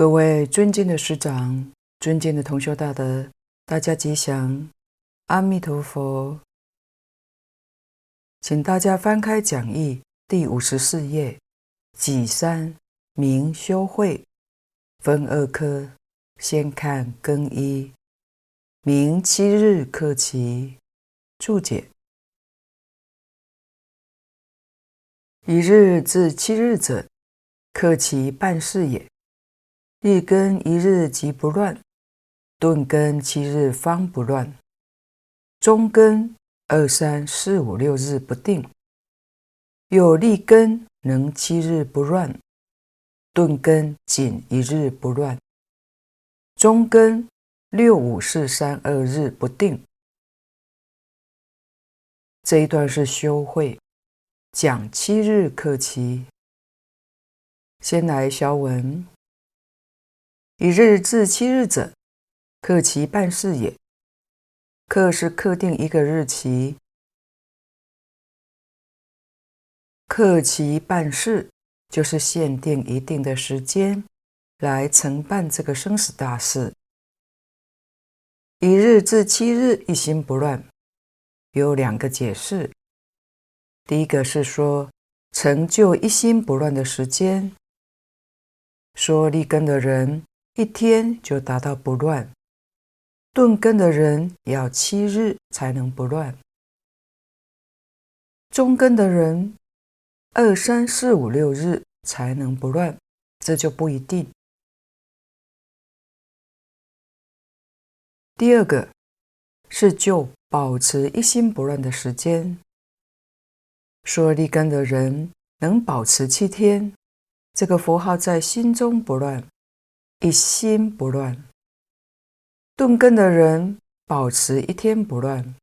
各位尊敬的师长、尊敬的同修大德，大家吉祥，阿弥陀佛。请大家翻开讲义第五十四页，己三明修慧，分二科，先看更一，明七日克期，注解：一日至七日者，克其半世也。日更一日即不乱，顿更七日方不乱，中更二三四五六日不定。有立根能七日不乱，顿更仅一日不乱，中更六五四三二日不定。这一段是修慧，讲七日克期。先来消文。一日至七日者，克其半世也。克是克定一个日期，克其半世就是限定一定的时间来承办这个生死大事。一日至七日一心不乱，有两个解释。第一个是说成就一心不乱的时间，说立根的人。一天就达到不乱，顿根的人也要七日才能不乱，中根的人二三四五六日才能不乱，这就不一定。第二个是就保持一心不乱的时间，说立根的人能保持七天，这个佛号在心中不乱。一心不乱，顿根的人保持一天不乱，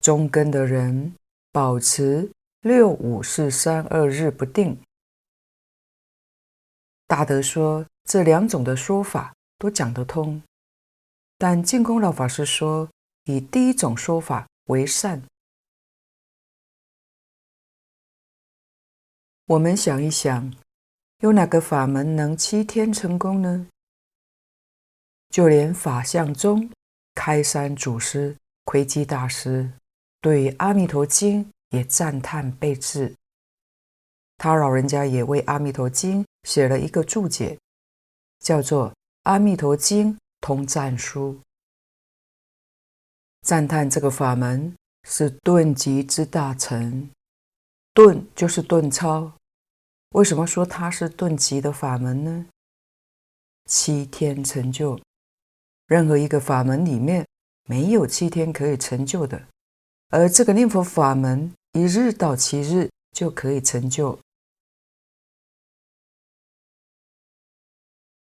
中根的人保持六五四三二日不定。大德说这两种的说法都讲得通，但净空老法师说以第一种说法为善。我们想一想。有哪个法门能七天成功呢？就连法相宗开山祖师窥基大师对《阿弥陀经》也赞叹备至，他老人家也为《阿弥陀经》写了一个注解，叫做《阿弥陀经通赞书》，赞叹这个法门是顿极之大成，顿就是顿超。为什么说它是顿极的法门呢？七天成就，任何一个法门里面没有七天可以成就的，而这个念佛法门一日到七日就可以成就。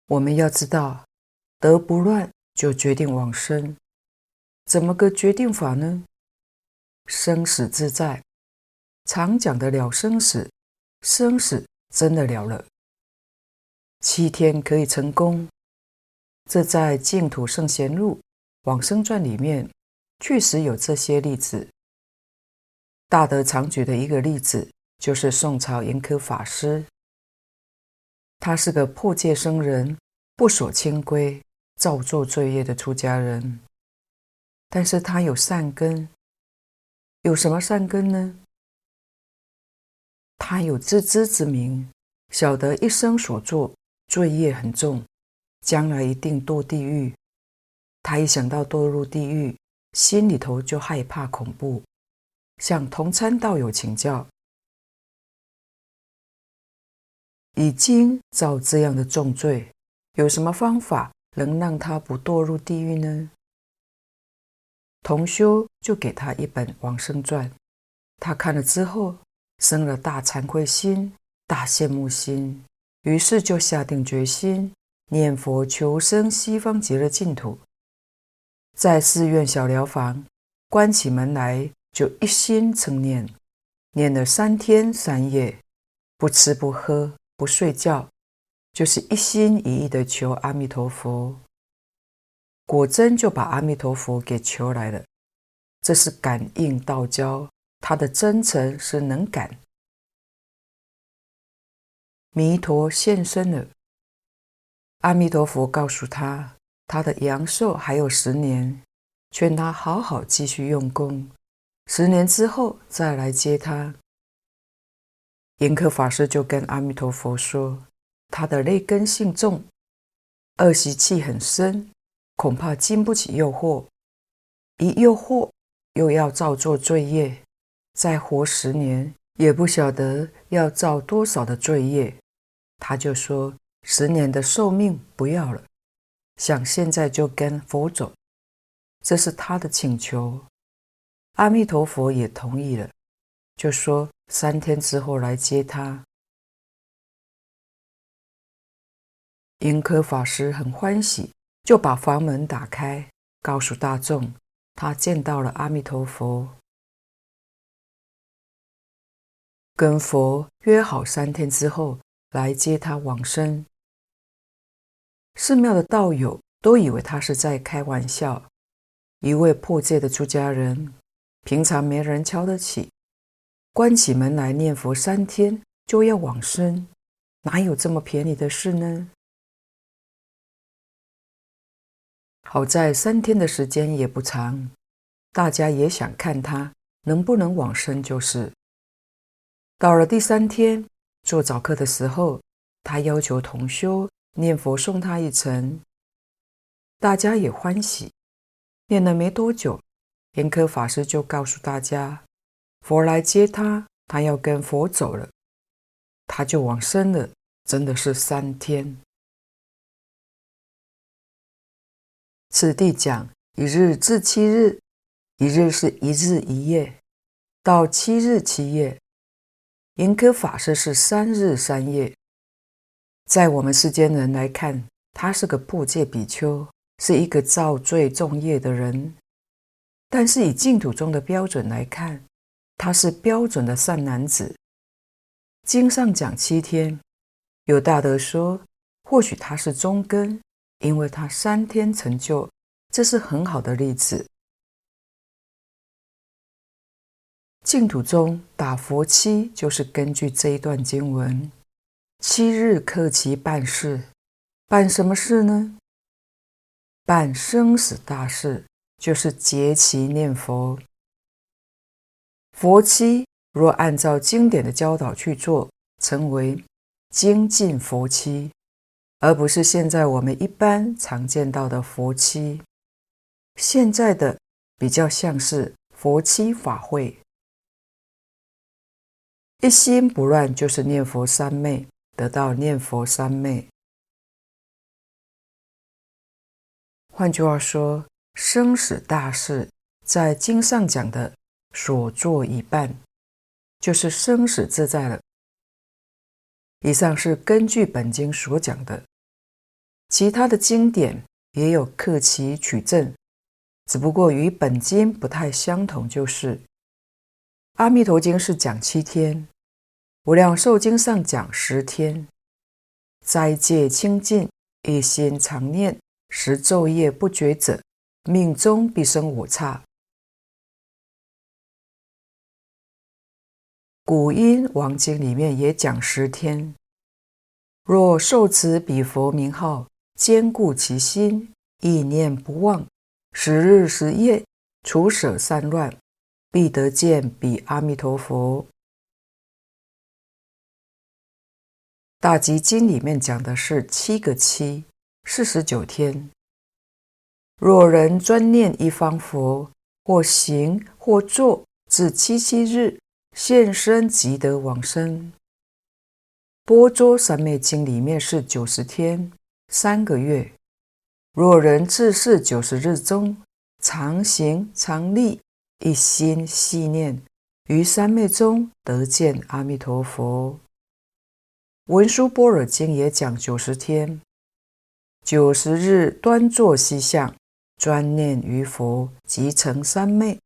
我们要知道，德不乱就决定往生，怎么个决定法呢？生死自在，常讲的了生死，生死。真的了了，七天可以成功，这在《净土圣贤录·往生传》里面确实有这些例子。大德常举的一个例子就是宋朝圆科法师，他是个破戒僧人，不守清规，造作罪业的出家人，但是他有善根，有什么善根呢？他有自知之明，晓得一生所作罪业很重，将来一定堕地狱。他一想到堕入地狱，心里头就害怕恐怖，向同参道友请教：已经造这样的重罪，有什么方法能让他不堕入地狱呢？同修就给他一本《往生传》，他看了之后。生了大惭愧心、大羡慕心，于是就下定决心念佛求生西方极乐净土。在寺院小寮房关起门来，就一心称念，念了三天三夜，不吃不喝不睡觉，就是一心一意的求阿弥陀佛。果真就把阿弥陀佛给求来了，这是感应道交。他的真诚是能感，弥陀现身了。阿弥陀佛告诉他，他的阳寿还有十年，劝他好好继续用功，十年之后再来接他。严苛法师就跟阿弥陀佛说，他的劣根性重，恶习气很深，恐怕经不起诱惑，一诱惑又要造作罪业，再活十年也不晓得要造多少的罪业。他就说，十年的寿命不要了，想现在就跟佛走，这是他的请求。阿弥陀佛也同意了，就说。三天之后来接他，严苛法师很欢喜，就把房门打开，告诉大众他见到了阿弥陀佛，跟佛约好三天之后来接他往生。寺庙的道友都以为他是在开玩笑，一位破戒的出家人，平常没人瞧得起。关起门来念佛三天就要往生，哪有这么便宜的事呢？好在三天的时间也不长，大家也想看他能不能往生。就是到了第三天做早课的时候，他要求同修念佛送他一程，大家也欢喜。念了没多久，严苛法师就告诉大家。佛来接他，他要跟佛走了，他就往生了。真的是三天。此地讲一日至七日，一日是一日一夜，到七日七夜。严苛法师是三日三夜。在我们世间人来看，他是个破戒比丘，是一个造罪重业的人。但是以净土中的标准来看，他是标准的善男子，经上讲七天，有大德说，或许他是中根，因为他三天成就，这是很好的例子。净土中打佛七，就是根据这一段经文，七日克期办事，办什么事呢？办生死大事，就是结期念佛。佛七若按照经典的教导去做，称为精进佛七，而不是现在我们一般常见到的佛七。现在的比较像是佛七法会，一心不乱就是念佛三昧，得到念佛三昧。换句话说，生死大事在经上讲的。所做已办，就是生死自在了。以上是根据本经所讲的，其他的经典也有克其取证，只不过与本经不太相同。就是《阿弥陀经》是讲七天，《无量寿经》上讲十天。斋戒清净，一心常念，十昼夜不绝者，命中必生五刹。古音王经里面也讲十天，若受持彼佛名号，坚固其心，意念不忘，十日十夜，除舍三乱，必得见彼阿弥陀佛。大集经里面讲的是七个七，四十九天。若人专念一方佛，或行或坐，至七七日。现身即得往生。般舟三昧经里面是九十天三个月。若人自是九十日中，常行常立，一心系念，于三昧中得见阿弥陀佛。文殊般若经也讲九十天，九十日端坐西向，专念于佛，即成三昧。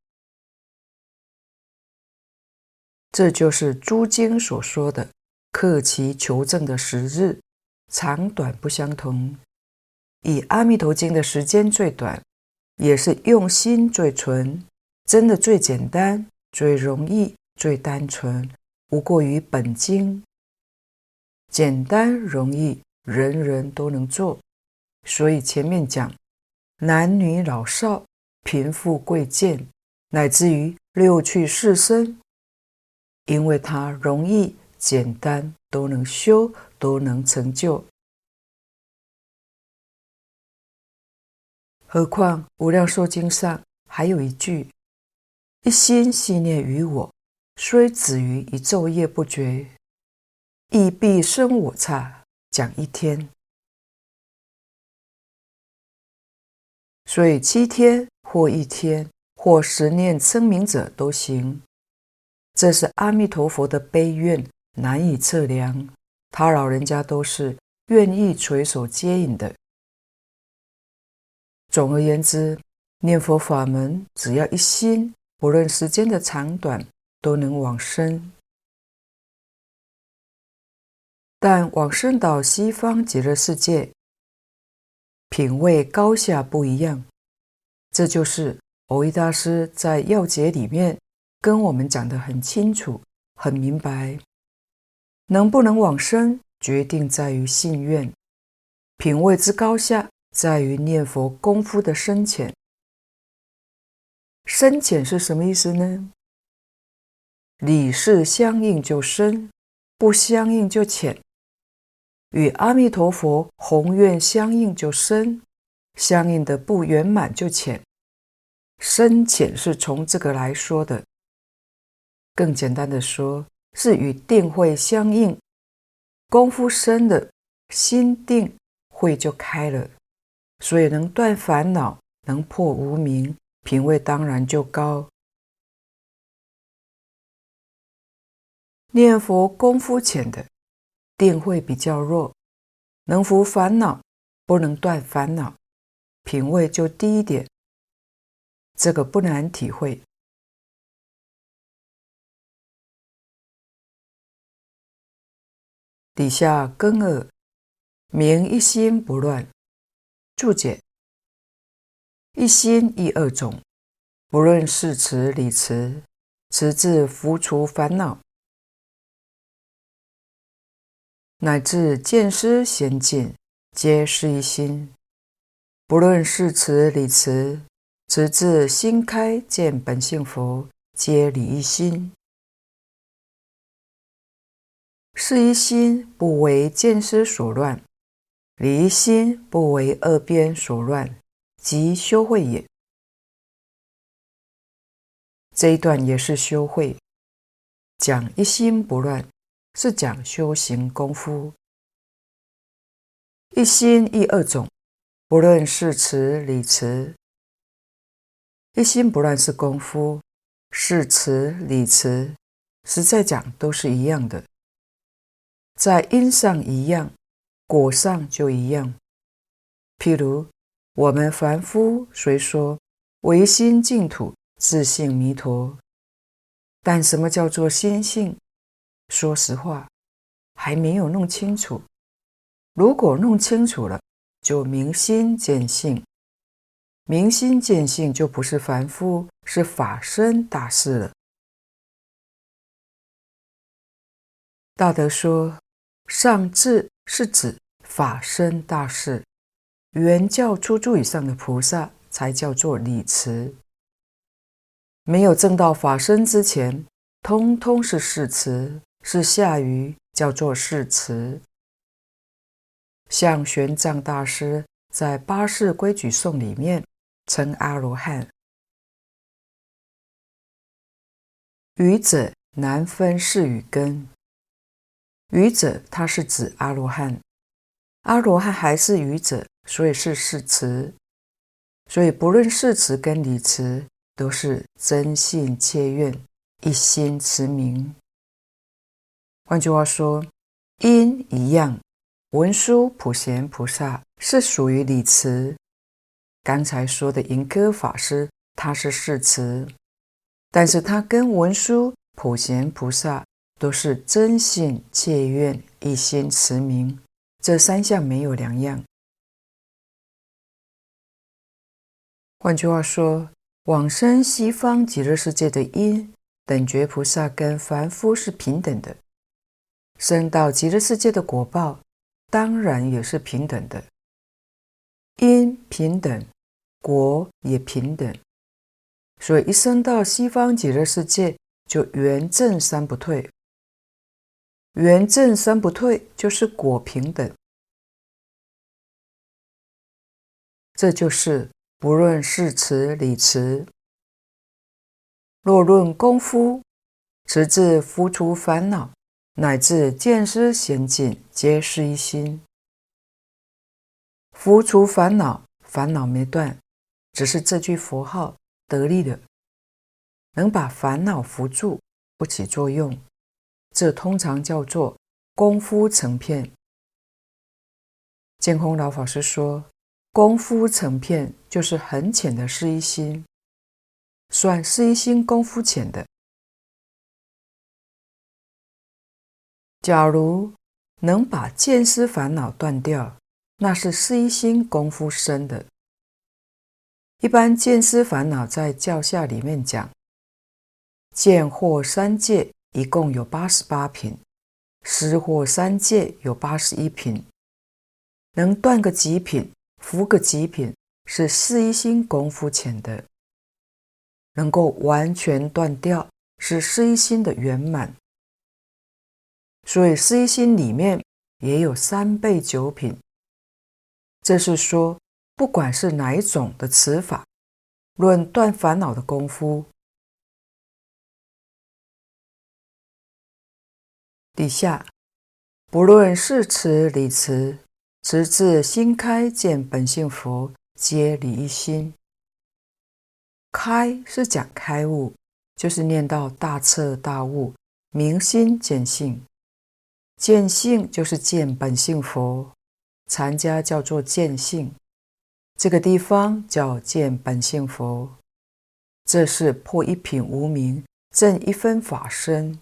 这就是诸经所说的克期求证的十日，长短不相同。以《阿弥陀经》的时间最短，也是用心最纯，真的最简单、最容易、最单纯，无过于本经。简单容易，人人都能做。所以前面讲男女老少、贫富贵贱，乃至于六趣四生，因为它容易简单，都能修，都能成就。何况《无量寿经》上还有一句：“一心系念于我，虽止于一昼夜不绝，亦必生我刹。”讲一天，所以七天或一天或十念称名者都行。这是阿弥陀佛的悲愿，难以测量。他老人家都是愿意垂手接引的。总而言之，念佛法门只要一心，不论时间的长短，都能往生。但往生到西方极乐世界，品位高下不一样。这就是蕅益大师在要解里面跟我们讲得很清楚、很明白。能不能往生，决定在于信愿；品位之高下，在于念佛功夫的深浅，深浅是什么意思呢？理事相应就深，不相应就浅；与阿弥陀佛宏愿相应就深，相应的不圆满就浅。深浅是从这个来说的。更简单的说，是与定慧相应，功夫深的心定慧就开了。所以能断烦恼，能破无明，品位当然就高。念佛功夫浅的，定慧比较弱，能伏烦恼，不能断烦恼，品位就低一点。这个不难体会。底下根二，名一心不乱。注解：一心一二种，不论事词理词，词字伏除烦恼，乃至见思闲境，皆是一心。不论事词理词，直至心开见本性佛，皆理一心。是一心不为见思所乱。理一心不为二边所乱，即修慧也。这一段也是修慧，讲一心不乱，是讲修行功夫。一心一二种，不论是词理词，一心不乱是功夫，是词理词，实在讲都是一样的，在因上一样。果上就一样。譬如我们凡夫虽说唯心净土，自性弥陀，但什么叫做心性？说实话，还没有弄清楚。如果弄清楚了，就明心见性。明心见性就不是凡夫，是法身大事了。大德说，上智。是指法身大事，原教初住以上的菩萨才叫做理慈。没有证到法身之前，通通是誓词，是下愚，叫做誓词。像玄奘大师在《八识规矩颂》里面称阿罗汉，愚者难分是与根。愚者，他是指阿罗汉，阿罗汉还是愚者，所以是誓词。所以不论誓词跟理词，都是真信切愿，一心持名。换句话说，因一样，文殊普贤菩萨是属于理词。刚才说的银戈法师，他是誓词，但是他跟文殊普贤菩萨。都是真信切愿，一心持名，这三项没有两样。换句话说，往生西方极乐世界的因，等觉菩萨跟凡夫是平等的；生到极乐世界的果报，当然也是平等的。因平等，果也平等，所以一生到西方极乐世界，就圆正三不退。圆正三不退，就是果平等。这就是不论事持理词，若论功夫，直至伏除烦恼，乃至见思闲境，皆是一心。伏除烦恼，烦恼没断，只是这句佛号得力了，能把烦恼扶住，不起作用。这通常叫做功夫成片。见空老法师说，功夫成片就是很浅的是一心，算是一心功夫浅的。假如能把见思烦恼断掉，那是是一心功夫深的。一般见思烦恼在教下里面讲，见惑三界一共有八十八品，思惑三界有八十一品，能断个几品，伏个极品，是是一心功夫浅的。能够完全断掉，是是一心的圆满。所以是一心里面也有三倍九品。这是说，不管是哪一种的持法，论断烦恼的功夫，底下不论是持理持，直至心开见本性佛，皆离一心。开是讲开悟，就是念到大彻大悟，明心见性；见性就是见本性佛。禅家叫做见性，这个地方叫见本性佛，这是破一品无明，证一分法身，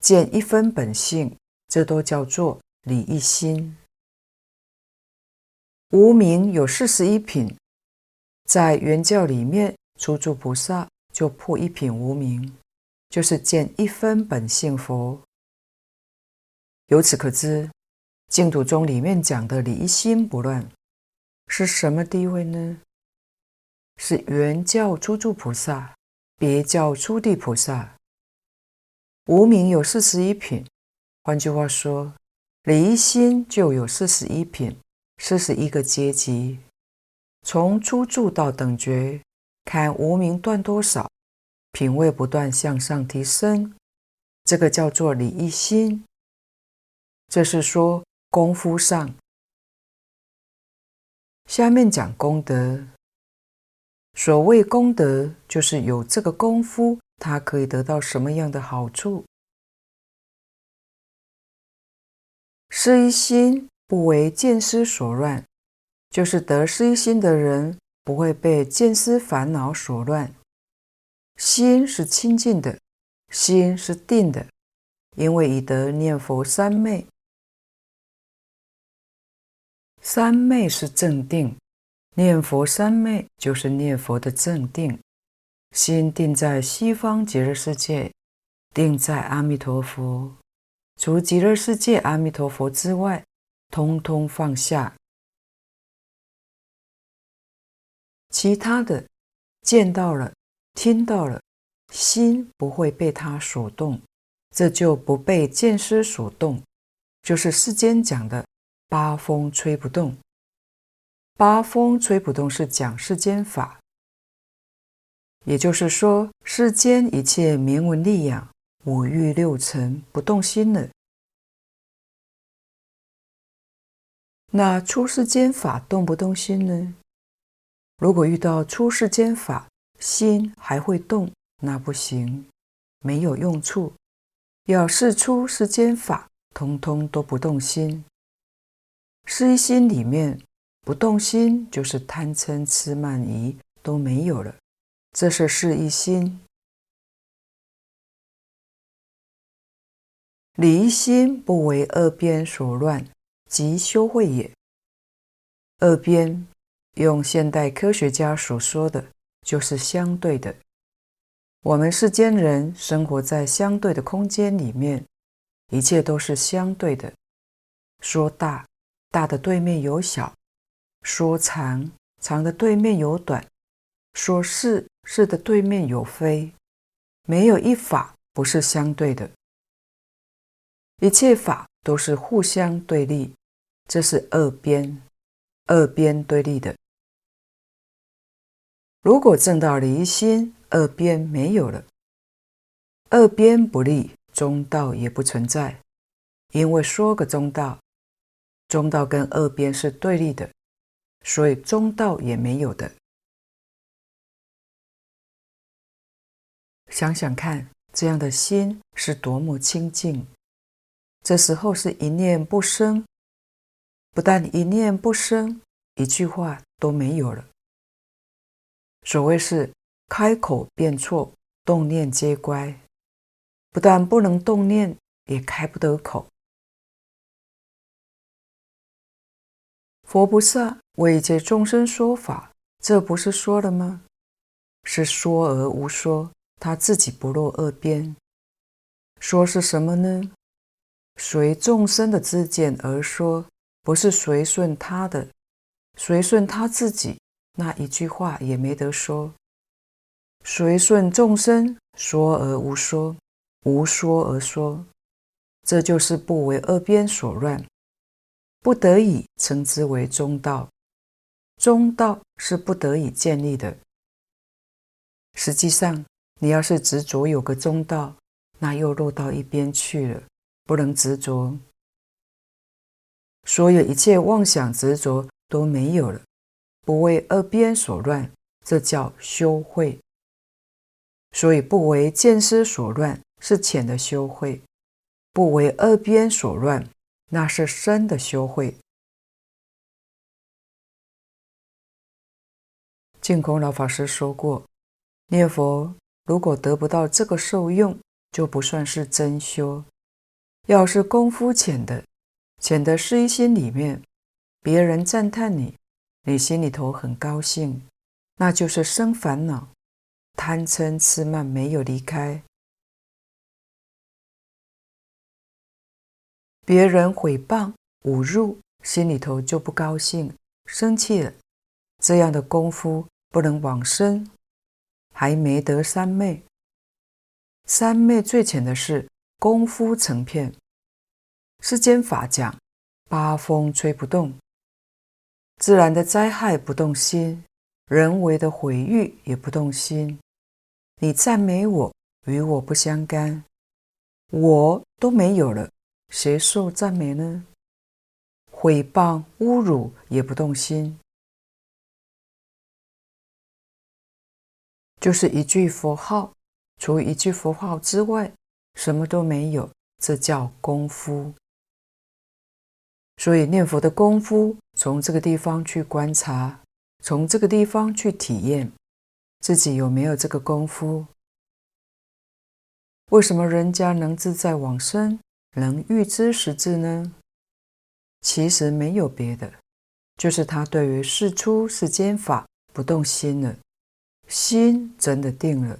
见一分本性，这都叫做理一心。无明有四十一品，在原教里面，初住菩萨就破一品无明，就是见一分本性佛。由此可知。净土宗里面讲的离心不乱，是什么地位呢？是原教初住菩萨，别教初地菩萨。无明有四十一品，换句话说，离心就有四十一品，四十一个阶级。从初住到等觉，看无名断多少，品位不断向上提升，这个叫做理一心。这是说。功夫上，下面讲功德。所谓功德，就是有这个功夫，他可以得到什么样的好处？是一心不为见思所乱，就是得失心的人不会被见思烦恼所乱，心是清净的，心是定的，因为已得念佛三昧。三昧是正定，念佛三昧就是念佛的正定，心定在西方极乐世界，定在阿弥陀佛，除极乐世界阿弥陀佛之外，通通放下，其他的见到了、听到了，心不会被它所动，这就不被见思所动，就是世间讲的。八风吹不动，八风吹不动是讲世间法，也就是说，世间一切名闻利养、五欲六尘不动心了。那出世间法动不动心呢？如果遇到出世间法，心还会动，那不行，没有用处。要是出世间法，通通都不动心。是一心里面不动心，就是贪嗔痴慢疑都没有了，这是是一心。理一心不为二边所乱，即修慧也。二边用现代科学家所说的，就是相对的。我们世间人生活在相对的空间里面，一切都是相对的。说大。大的对面有小；说长，长的对面有短；说是，是的对面有非。没有一法不是相对的，一切法都是互相对立，这是二边，二边对立的。如果正到离心，二边没有了，二边不立，中道也不存在，因为说个中道，中道跟二边是对立的，所以中道也没有的。想想看，这样的心是多么清净。这时候是一念不生，不但一念不生，一句话都没有了。所谓是开口便错，动念皆乖。不但不能动念，也开不得口。佛菩萨为一切众生说法，这不是说了吗？是说而无说。他自己不落二边，说是什么呢？随众生的自见而说，不是随顺他的，随顺他自己，那一句话也没得说。随顺众生，说而无说，无说而说，这就是不为二边所乱，不得已称之为中道。中道是不得已建立的，实际上。你要是执着有个中道，那又落到一边去了，不能执着。所有一切妄想执着都没有了，不为二边所乱，这叫修慧。所以不为见思所乱是浅的修慧，不为二边所乱，那是深的修慧。净空老法师说过，念佛。如果得不到这个受用，就不算是真修。要是功夫浅的，浅的是一心里面，别人赞叹你，你心里头很高兴，那就是生烦恼，贪嗔痴慢没有离开。别人诽谤侮辱，心里头就不高兴，生气了。这样的功夫不能往生。还没得三昧，三昧最浅的是功夫成片。世间法讲，八风吹不动，自然的灾害不动心，人为的毁誉也不动心。你赞美我，与我不相干，我都没有了，谁受赞美呢？诽谤侮辱也不动心。就是一句佛号，除一句佛号之外，什么都没有，这叫功夫。所以念佛的功夫，从这个地方去观察，从这个地方去体验，自己有没有这个功夫？为什么人家能自在往生，能预知时至呢？其实没有别的，就是他对于世出世间法不动心了。心真的定了，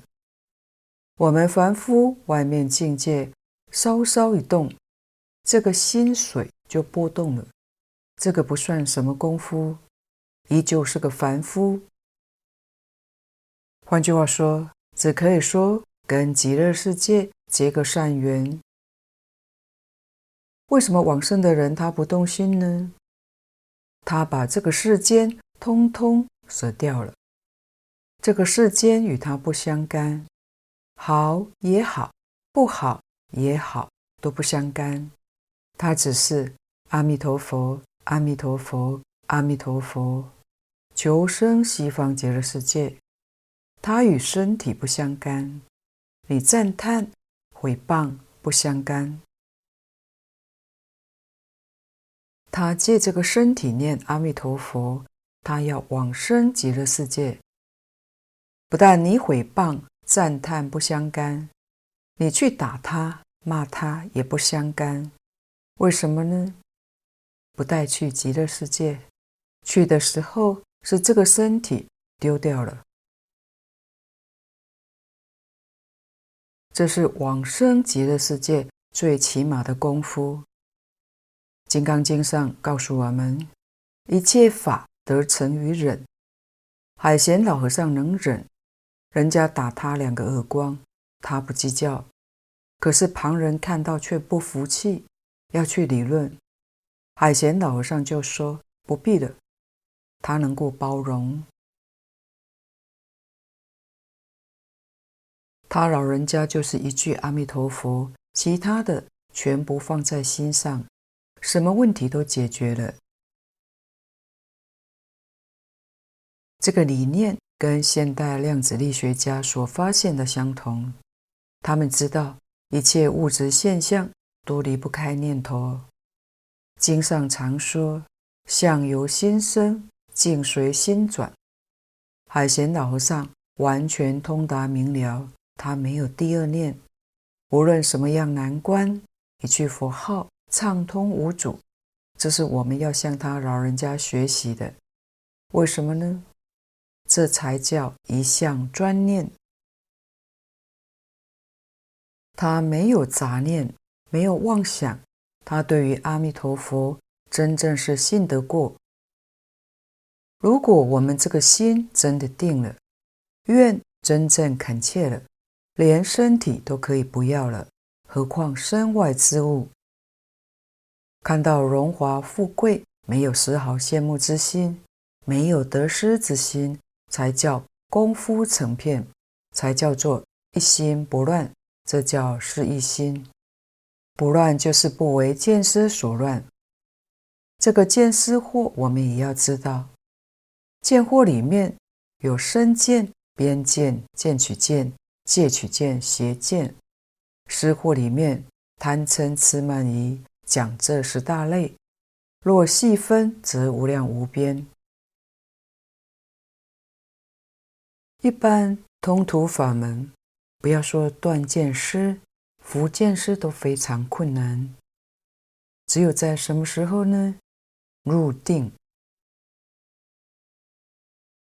我们凡夫外面境界稍稍一动，这个心水就波动了。这个不算什么功夫，依旧是个凡夫。换句话说，只可以说跟极乐世界结个善缘。为什么往生的人他不动心呢？他把这个世间通通舍掉了。这个世间与他不相干，好也好，不好也好，都不相干。他只是阿弥陀佛，阿弥陀佛，阿弥陀佛，求生西方极乐世界。他与身体不相干，你赞叹、毁谤不相干。他借这个身体念阿弥陀佛，他要往生极乐世界。不但你毁谤、赞叹不相干，你去打他、骂他也不相干。为什么呢？不带去极乐世界，去的时候是这个身体丢掉了。这是往生极乐世界最起码的功夫。金刚经上告诉我们，一切法得成于忍。海贤老和尚能忍，人家打他两个耳光，他不计较。可是旁人看到却不服气，要去理论。海贤老和尚就说：“不必的，他能够包容。他老人家就是一句阿弥陀佛，其他的全不放在心上，什么问题都解决了。”这个理念跟现代量子力学家所发现的相同，他们知道。一切物质现象都离不开念头。经上常说：“相由心生，境随心转。”海贤老和尚完全通达明了，他没有第二念。无论什么样难关，一句佛号畅通无阻。这是我们要向他老人家学习的。为什么呢？这才叫一相专念。他没有杂念，没有妄想，他对于阿弥陀佛真正是信得过。如果我们这个心真的定了，愿真正恳切了，连身体都可以不要了，何况身外之物？看到荣华富贵，没有丝毫羡慕之心，没有得失之心，才叫功夫成片，才叫做一心不乱。这叫是一心不乱，就是不为见思所乱。这个见思惑，我们也要知道。见惑里面有身见、边见、见取见、戒取见、邪见。思惑里面贪嗔痴慢疑，讲这十大类。若细分，则无量无边。一般通途法门。不要说断见师、伏见思都非常困难，只有在什么时候呢？入定。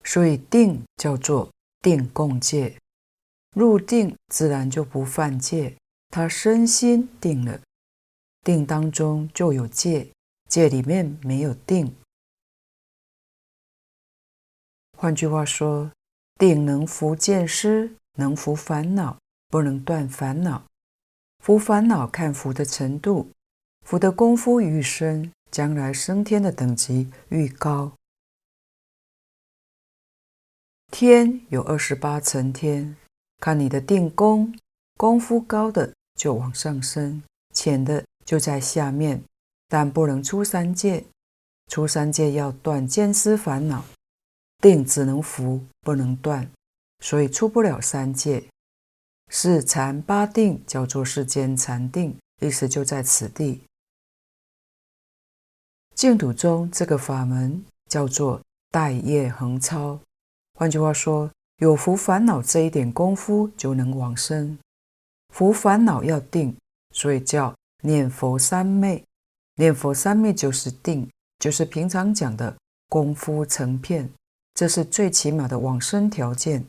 所以定叫做定共戒，入定自然就不犯戒。他身心定了，定当中就有戒，戒里面没有定。换句话说，定能伏见思。能伏烦恼，不能断烦恼。伏烦恼看伏的程度，伏的功夫愈深，将来升天的等级愈高。天有二十八层天，看你的定功，功夫高的就往上升，浅的就在下面，但不能出三界。出三界要断见思烦恼，定只能伏，不能断。所以出不了三界，四禅八定叫做世间禅定，意思就在此地。净土中这个法门叫做待业横超，换句话说，有福烦恼这一点功夫就能往生。福烦恼要定，所以叫念佛三昧。念佛三昧就是定，就是平常讲的功夫成片，这是最起码的往生条件。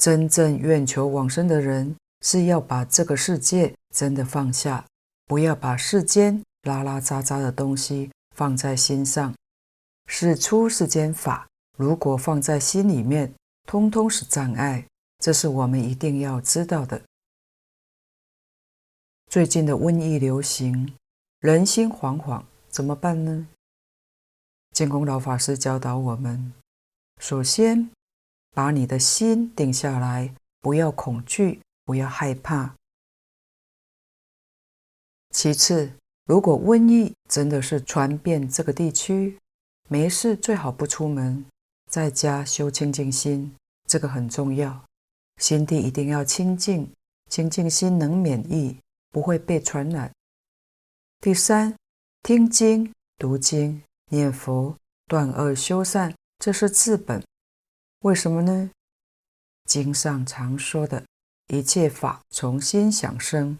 真正愿求往生的人，是要把这个世界真的放下，不要把世间拉拉杂杂的东西放在心上。是出世间法，如果放在心里面，通通是障碍。这是我们一定要知道的。最近的瘟疫流行，人心惶惶，怎么办呢？净空老法师教导我们，首先，把你的心定下来，不要恐惧，不要害怕。其次，如果瘟疫真的是传遍这个地区，没事最好不出门，在家修清净心，这个很重要。心地一定要清净，清净心能免疫，不会被传染。第三，听经、读经、念佛、断恶修善，这是治本。为什么呢？经上常说的一切法从心想生，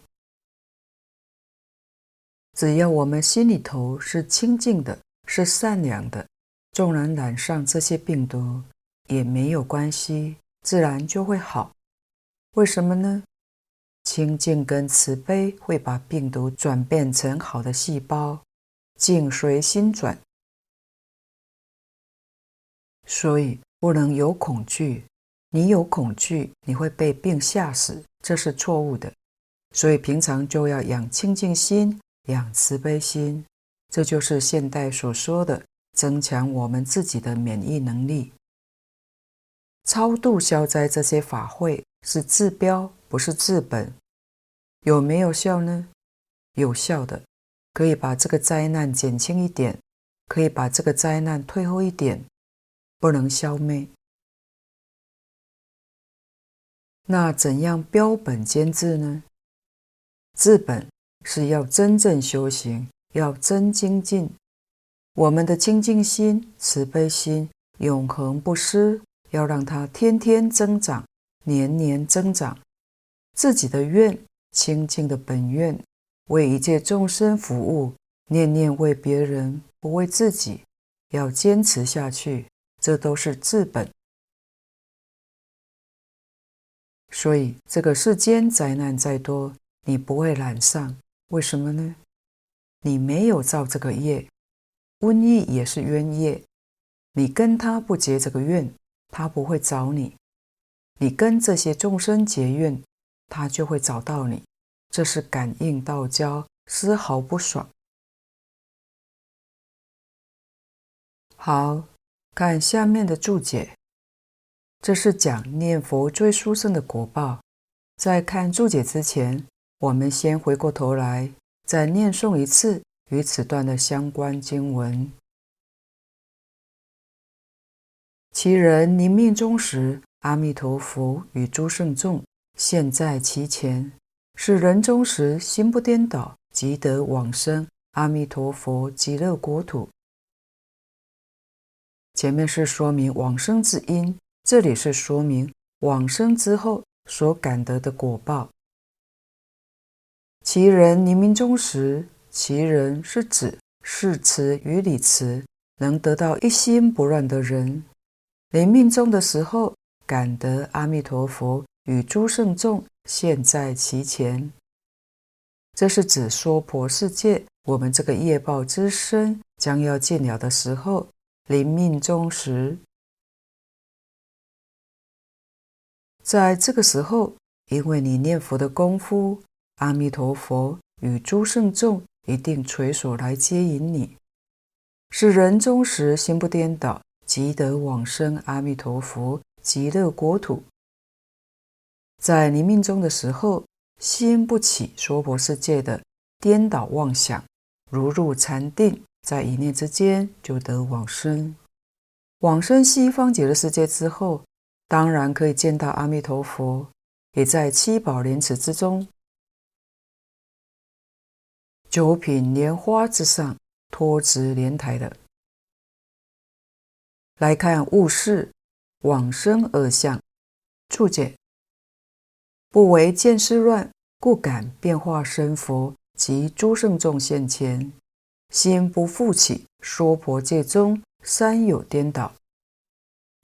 只要我们心里头是清净的，是善良的，纵然染上这些病毒也没有关系，自然就会好。为什么呢？清净跟慈悲会把病毒转变成好的细胞，境随心转。所以不能有恐惧，你有恐惧，你会被病吓死，这是错误的。所以平常就要养清净心，养慈悲心，这就是现代所说的增强我们自己的免疫能力。超度消灾这些法会是治标，不是治本。有没有效呢？有效的，可以把这个灾难减轻一点，可以把这个灾难退后一点，不能消灭。那怎样标本兼治呢？治本是要真正修行，要真精进。我们的清净心、慈悲心永恒不失，要让它天天增长，年年增长。自己的愿，清净的本愿，为一切众生服务，念念为别人，不为自己，要坚持下去，这都是治本。所以，这个世间灾难再多，你不会染上，为什么呢？你没有造这个业，瘟疫也是冤业，你跟他不结这个怨，他不会找你；你跟这些众生结怨，他就会找到你。这是感应道交，丝毫不爽。好，看下面的注解，这是讲念佛最殊胜的果报。在看注解之前，我们先回过头来，再念诵一次与此段的相关经文。其人临命终时，阿弥陀佛与诸圣众现在其前，是人终时心不颠倒，即得往生阿弥陀佛极乐国土。前面是说明往生之因，这里是说明往生之后所感得的果报。其人临命终时，其人是指事词与理词，能得到一心不乱的人。临命终的时候，感得阿弥陀佛与诸圣众现在其前。这是指娑婆世界，我们这个业报之身将要尽了的时候，临命终时，在这个时候，因为你念佛的功夫。阿弥陀佛与诸圣众一定垂手来接引你，是人终时心不颠倒，即得往生阿弥陀佛极乐国土。在临命终的时候，心不起娑婆世界的颠倒妄想，如入禅定，在一念之间就得往生。往生西方极乐世界之后，当然可以见到阿弥陀佛，也在七宝莲池之中。九品莲花之上，托植莲台的。来看悟事往生二相注解：不为见思乱，故感变化身佛及诸圣众现前，心不复起娑婆界中三有颠倒，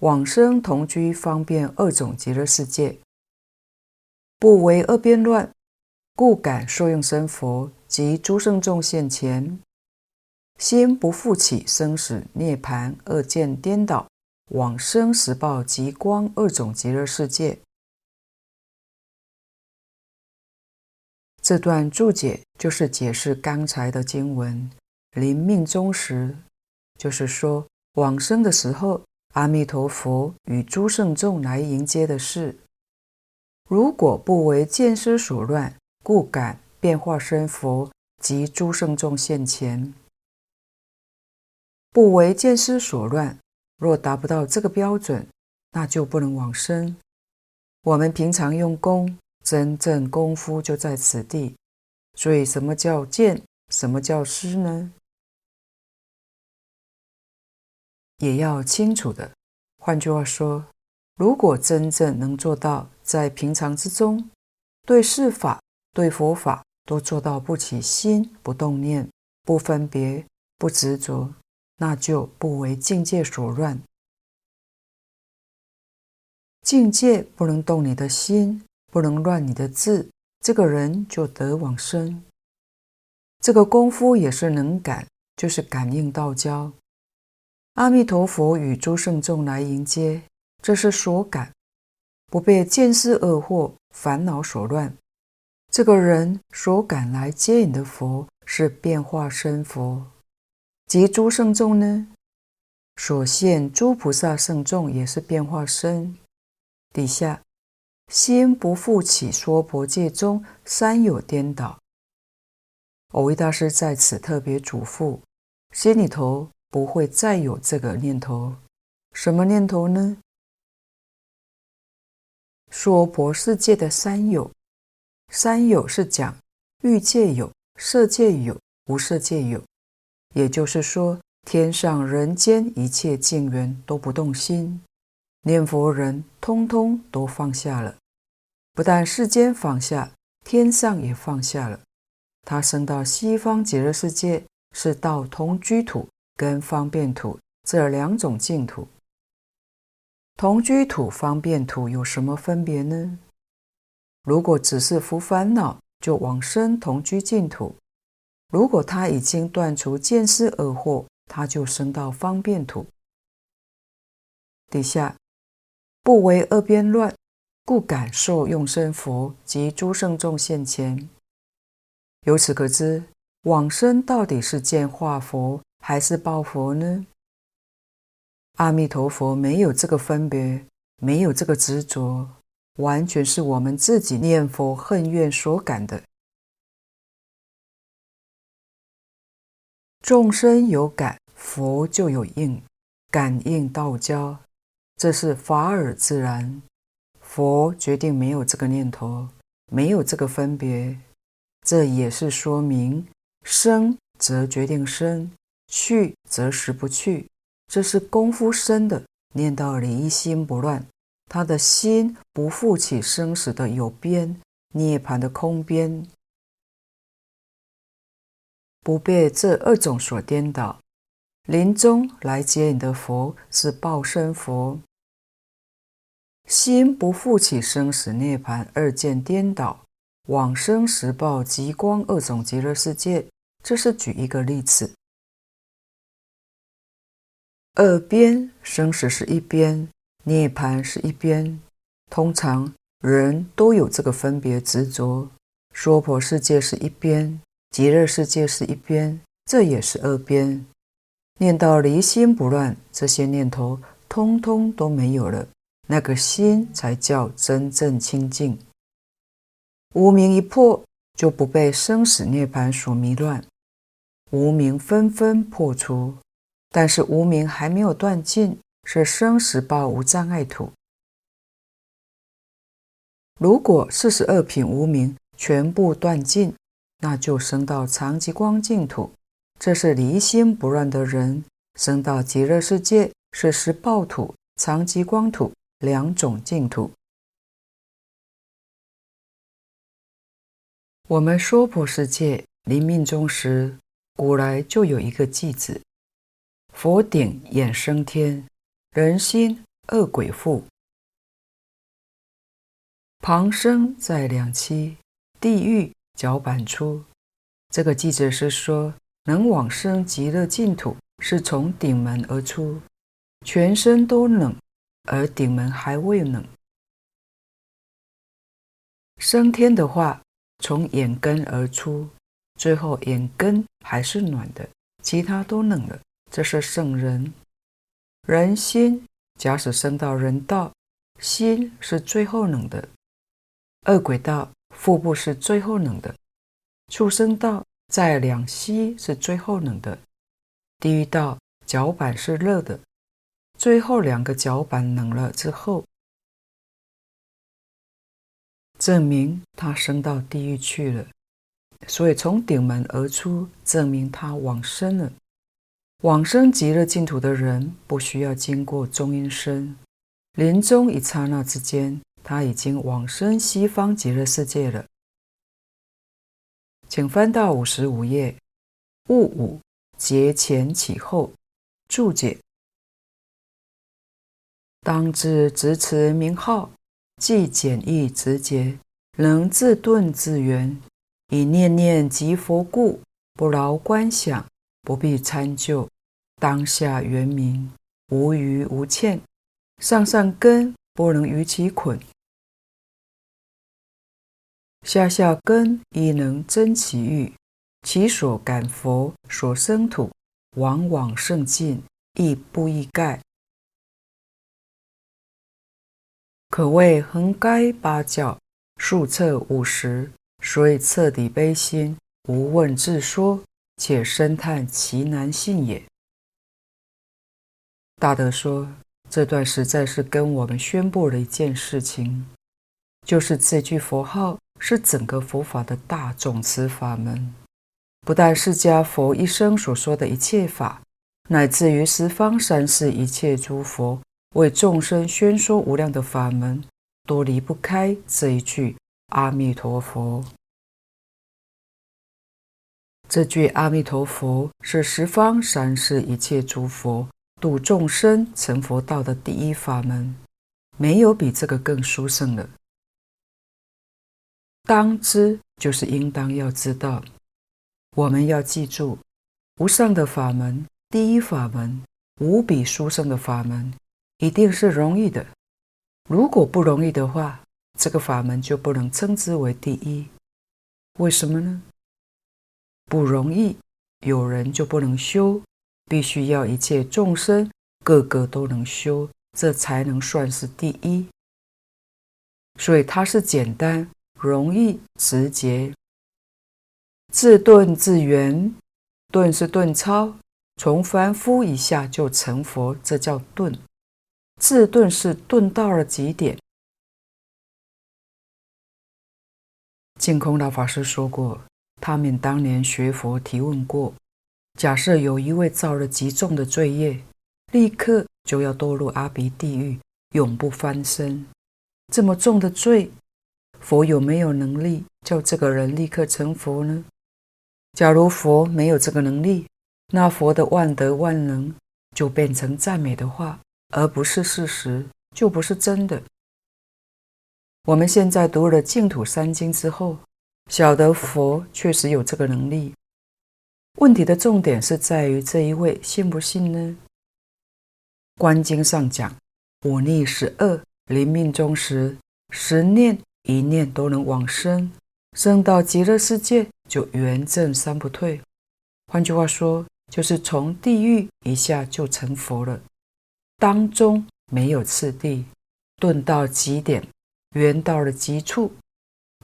往生同居方便二种极乐世界。不为二变乱，故感受用身佛。及诸圣众现前，心不复起生死涅槃二见颠倒，往生实报极光二种极乐世界。这段注解就是解释刚才的经文。临命终时，就是说往生的时候，阿弥陀佛与诸圣众来迎接的事。如果不为见思所乱，故感。变化身佛及诸圣众现前，不为见思所乱。若达不到这个标准，那就不能往生。我们平常用功，真正功夫就在此地。所以，什么叫见？什么叫思呢？也要清楚的。换句话说，如果真正能做到在平常之中，对事法、对佛法。都做到不起心、不动念、不分别、不执着，那就不为境界所乱。境界不能动你的心，不能乱你的智，这个人就得往生。这个功夫也是能感，就是感应道交。阿弥陀佛与诸圣众来迎接，这是所感，不被见思恶惑烦恼所乱。这个人所感来接引的佛是变化身佛，及诸圣众呢，所现诸菩萨圣众也是变化身。底下心不复起娑婆界中三有颠倒。蕅益大师在此特别嘱咐，心里头不会再有这个念头。什么念头呢？娑婆世界的三有。三有是讲欲界有、色界有、无色界有，也就是说，天上人间一切境缘都不动心，念佛人通通都放下了。不但世间放下，天上也放下了。他升到西方极乐世界，是到同居土跟方便土这两种净土。同居土、方便土有什么分别呢？如果只是伏烦恼，就往生同居净土；如果他已经断除见思恶惑，他就升到方便土。底下不为恶边乱，故感受用生佛及诸圣众现前。由此可知，往生到底是见化佛还是报佛呢？阿弥陀佛没有这个分别，没有这个执着。完全是我们自己念佛恨怨所感的。众生有感，佛就有应，感应道交，这是法尔自然。佛决定没有这个念头，没有这个分别。这也是说明生则决定生，去则实不去。这是功夫深的，念到离心不乱。他的心不负起生死的有边，涅槃的空边，不被这二种所颠倒。临终来接你的佛是报身佛，心不负起生死涅槃二见颠倒，往生时报极光二种极乐世界。这是举一个例子。二边生死是一边。涅槃是一边，通常人都有这个分别执着。娑婆世界是一边，极乐世界是一边，这也是二边。念到离心不乱，这些念头通通都没有了，那个心才叫真正清净。无明一破，就不被生死涅槃所迷乱，无明纷纷破除，但是无明还没有断尽。是生死报无障碍土。如果四十二品无明全部断尽，那就升到常寂光净土。这是离心不乱的人升到极乐世界，是实报土、常寂光土两种净土。我们娑婆世界临命终时，古来就有一个偈子：佛顶眼生天。人心恶鬼腹，旁生在两栖，地狱脚板出。这个记者是说，能往生极乐净土，是从顶门而出，全身都冷，而顶门还未冷。升天的话，从眼根而出，最后眼根还是暖的，其他都冷了。这是圣人。人心，假使升到人道，心是最后冷的；恶鬼道，腹部是最后冷的；畜生道在两栖是最后冷的；地狱道脚板是热的。最后两个脚板冷了之后，证明他升到地狱去了。所以从顶门而出，证明他往生了。往生极乐净土的人，不需要经过中阴身，临终一刹那之间，他已经往生西方极乐世界了。请翻到五十五页，物五节前起后注解。当知执持名号，既简易直接，能自顿自圆，以念念即佛故，不劳观想，不必参究，当下原明，无余无欠，上上根不能与其捆，下下根亦能增其欲，其所感佛所生土，往往胜尽，亦不异盖。可谓横该八教，竖彻五十，所以彻底悲心，无问自说，且深叹其难信也。大德说，这段实在是跟我们宣布了一件事情，就是这句佛号是整个佛法的大总持法门，不但释迦佛一生所说的一切法，乃至于十方三世一切诸佛。为众生宣说无量的法门，都离不开这一句阿弥陀佛。这句阿弥陀佛是十方三世一切诸佛度众生成佛道的第一法门，没有比这个更殊胜了。当知就是应当要知道，我们要记住无上的法门，第一法门，无比殊胜的法门。一定是容易的。如果不容易的话，这个法门就不能称之为第一。为什么呢？不容易，有人就不能修，必须要一切众生个个都能修，这才能算是第一。所以它是简单、容易、直接，自顿自圆。顿是顿超，从凡夫以下就成佛，这叫顿。自顿是顿到了极点。净空老法师说过，他们当年学佛提问过：假设有一位造了极重的罪业，立刻就要堕入阿鼻地狱，永不翻身。这么重的罪，佛有没有能力叫这个人立刻成佛呢？假如佛没有这个能力，那佛的万德万能就变成赞美的话。而不是事实，就不是真的。我们现在读了净土三经之后，晓得佛确实有这个能力。问题的重点是在于这一位信不信呢？观经上讲，忤逆十恶，临命终时，十念一念都能往生，生到极乐世界就圆证三不退。换句话说，就是从地狱一下就成佛了。当中没有次第，顿到极点，圆到了极处。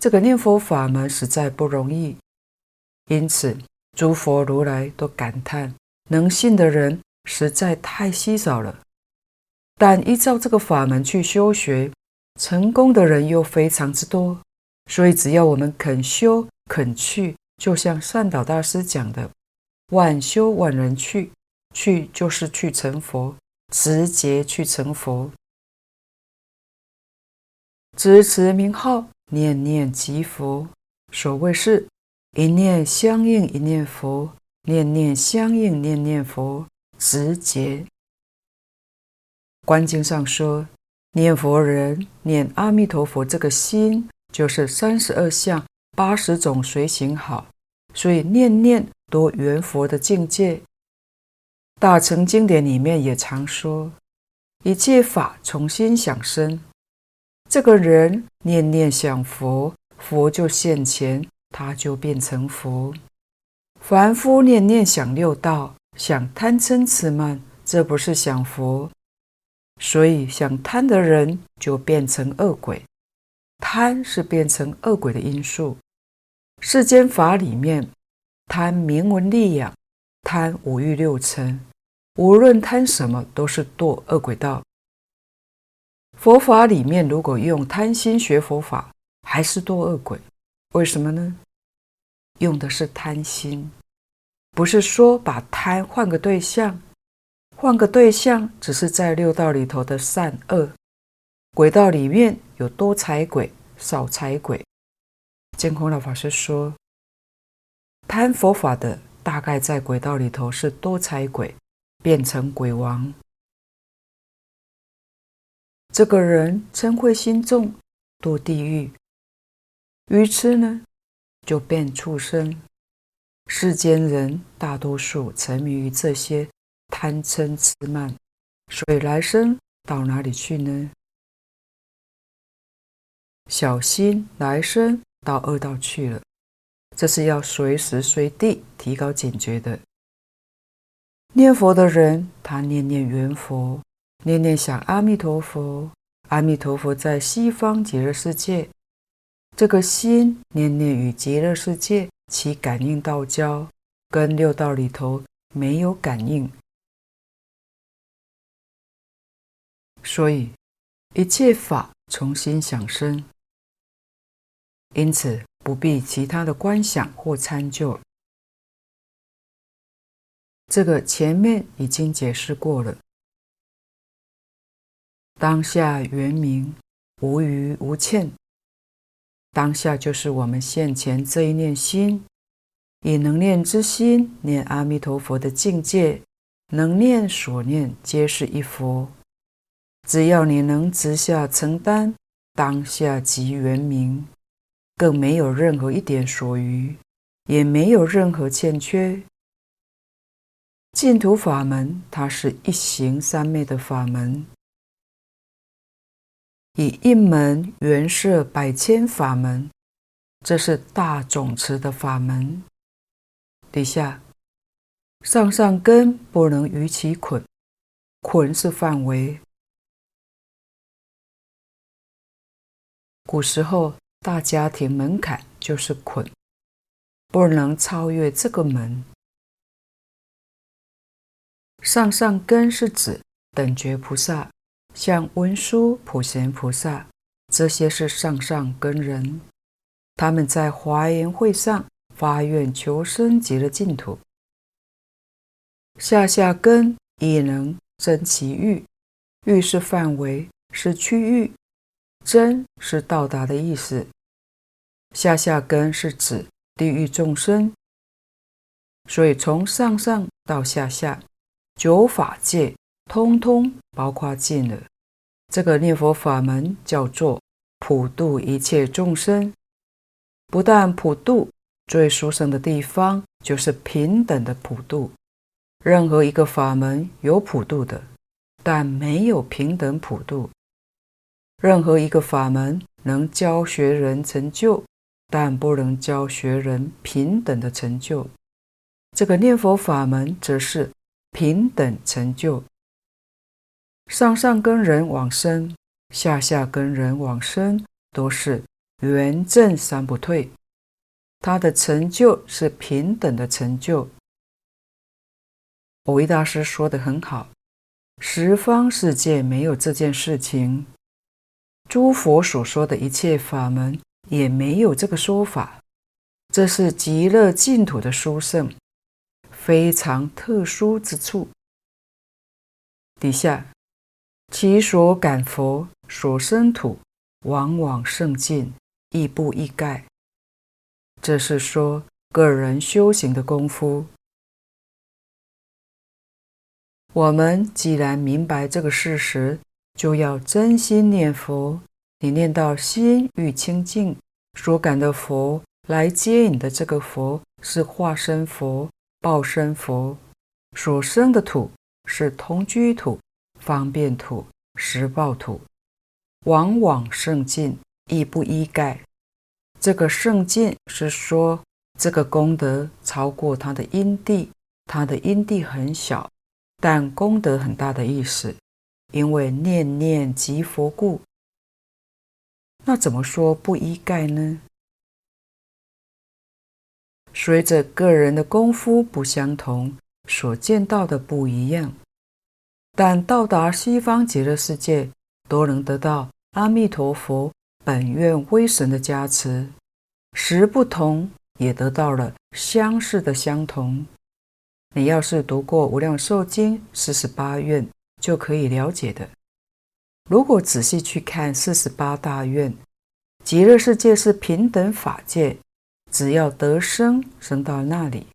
这个念佛法门实在不容易，因此诸佛如来都感叹，能信的人实在太稀少了。但依照这个法门去修学，成功的人又非常之多。所以只要我们肯修肯去，就像善导大师讲的：“万修万人去，去就是去成佛。”直接去成佛，执持名号，念念即佛。所谓是一念相应一念佛，念念相应念念佛，直接。观经上说，念佛人念阿弥陀佛，这个心就是三十二相八十种随行好，所以念念多圆佛的境界。大乘经典里面也常说，一切法从心想生。这个人念念想佛，佛就现前，他就变成佛。凡夫念念想六道，想贪嗔痴慢，这不是想佛。所以想贪的人就变成恶鬼，贪是变成恶鬼的因素。世间法里面，贪名闻利养，贪五欲六尘。无论贪什么，都是堕恶鬼道。佛法里面，如果用贪心学佛法，还是多恶鬼。为什么呢？用的是贪心，不是说把贪换个对象，换个对象，只是在六道里头的善恶。鬼道里面有多财鬼、少财鬼。净空老法师说，贪佛法的，大概在鬼道里头是多财鬼。变成鬼王，这个人嗔恚心重，堕地狱。愚痴呢，就变畜生。世间人大多数沉迷于这些贪嗔痴慢，所以来生到哪里去呢？小心来生到恶道去了。这是要随时随地提高警觉的。念佛的人，他念念缘佛，念念想阿弥陀佛，阿弥陀佛在西方极乐世界。这个心念念与极乐世界起感应道交，跟六道里头没有感应，所以一切法从心想生，因此不必其他的观想或参究。这个前面已经解释过了。当下圆明，无余无欠。当下就是我们现前这一念心，以能念之心念阿弥陀佛的境界，能念所念皆是一佛。只要你能直下承担，当下即圆明，更没有任何一点所余，也没有任何欠缺。净土法门，它是一行三昧的法门。以一门圆摄百千法门，这是大总持的法门。底下上上根不能于其捆，捆是范围。古时候大家庭门槛就是捆，不能超越这个门。上上根是指等觉菩萨。像文殊、普贤菩萨，这些是上上根人，他们在华严会上发愿求生极乐净土。下下根亦能真其欲，欲是范围，是区域，真是到达的意思。下下根是指地狱众生，所以从上上到下下，九法界。通通包括尽了。这个念佛法门叫做普度一切众生，不但普度，最殊胜的地方就是平等的普度。任何一个法门有普度的，但没有平等普度。任何一个法门能教学人成就，但不能教学人平等的成就。这个念佛法门则是平等成就。上上根人往生，下下根人往生，都是圆正三不退。他的成就是平等的成就。蕅益大师说的很好：十方世界没有这件事情，诸佛所说的一切法门也没有这个说法。这是极乐净土的殊胜，非常特殊之处。底下。其所感佛所生土，往往胜尽，亦不异盖。这是说个人修行的功夫。我们既然明白这个事实，就要真心念佛。你念到心欲清净，所感的佛来接引的这个佛是化身佛、报身佛，所生的土是同居土。方便土、实报土，往往胜尽，亦不依盖。这个胜尽是说，这个功德超过他的因地，他的因地很小，但功德很大的意思。因为念念即佛故。那怎么说不异盖呢？随着个人的功夫不相同，所见到的不一样。但到达西方极乐世界，都能得到阿弥陀佛本愿威神的加持，时不同，也得到了相似的相同。你要是读过《无量寿经》四十八愿，就可以了解的。如果仔细去看四十八大愿，极乐世界是平等法界，只要得生，生到那里，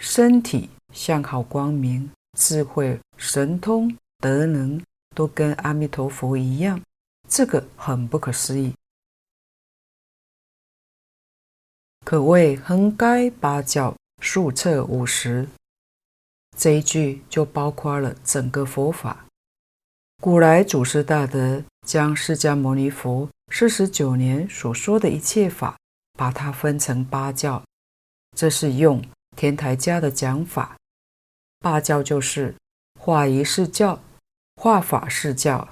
身体相好光明。智慧、神通、德能都跟阿弥陀佛一样，这个很不可思议。可谓横该八教，竖彻五十。这一句就包括了整个佛法。古来祖师大德将释迦牟尼佛四十九年所说的一切法，把它分成八教，这是用天台家的讲法。八教就是化仪是教、化法是教。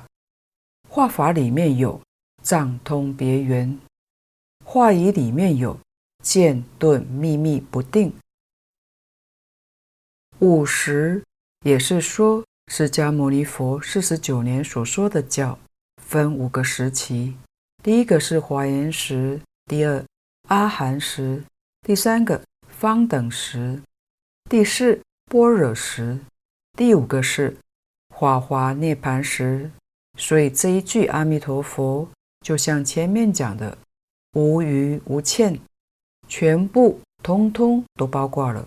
化法里面有藏通别圆，化仪里面有渐顿秘密不定。五时也是说，释迦牟尼佛四十九年所说的教分五个时期：第一个是华严时，第二阿含时，第三个方等时，第四般若时，第五个是法华涅槃时。所以这一句阿弥陀佛，就像前面讲的，无余无欠，全部通通都包括了。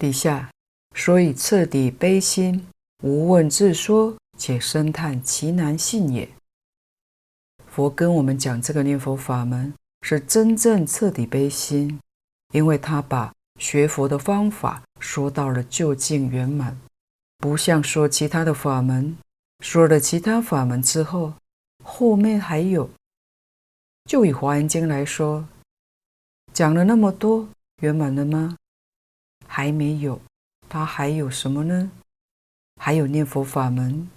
底下，所以彻底悲心，无问自说，且深叹其难信也。佛跟我们讲这个念佛法门，是真正彻底悲心，因为他把学佛的方法说到了究竟圆满，不像说其他的法门，说了其他法门之后，后面还有。就以《华严经》来说，讲了那么多，圆满了吗？还没有，他还有什么呢？还有念佛法门。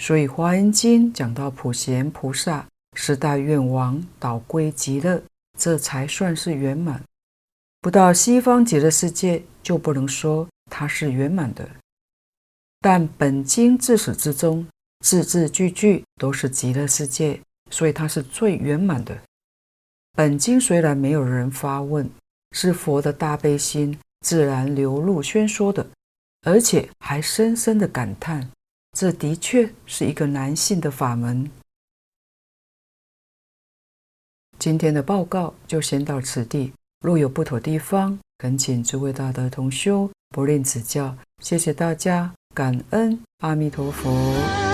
所以《华严经》讲到普贤菩萨十大愿王导归极乐，这才算是圆满。不到西方极乐世界，就不能说它是圆满的。但本经自始至终，字字句句都是极乐世界，所以它是最圆满的。本经虽然没有人发问。是佛的大悲心自然流露宣说的，而且还深深的感叹，这的确是一个难信的法门。今天的报告就先到此地，若有不妥地方，恳请诸位大德同修不吝指教。谢谢大家，感恩阿弥陀佛。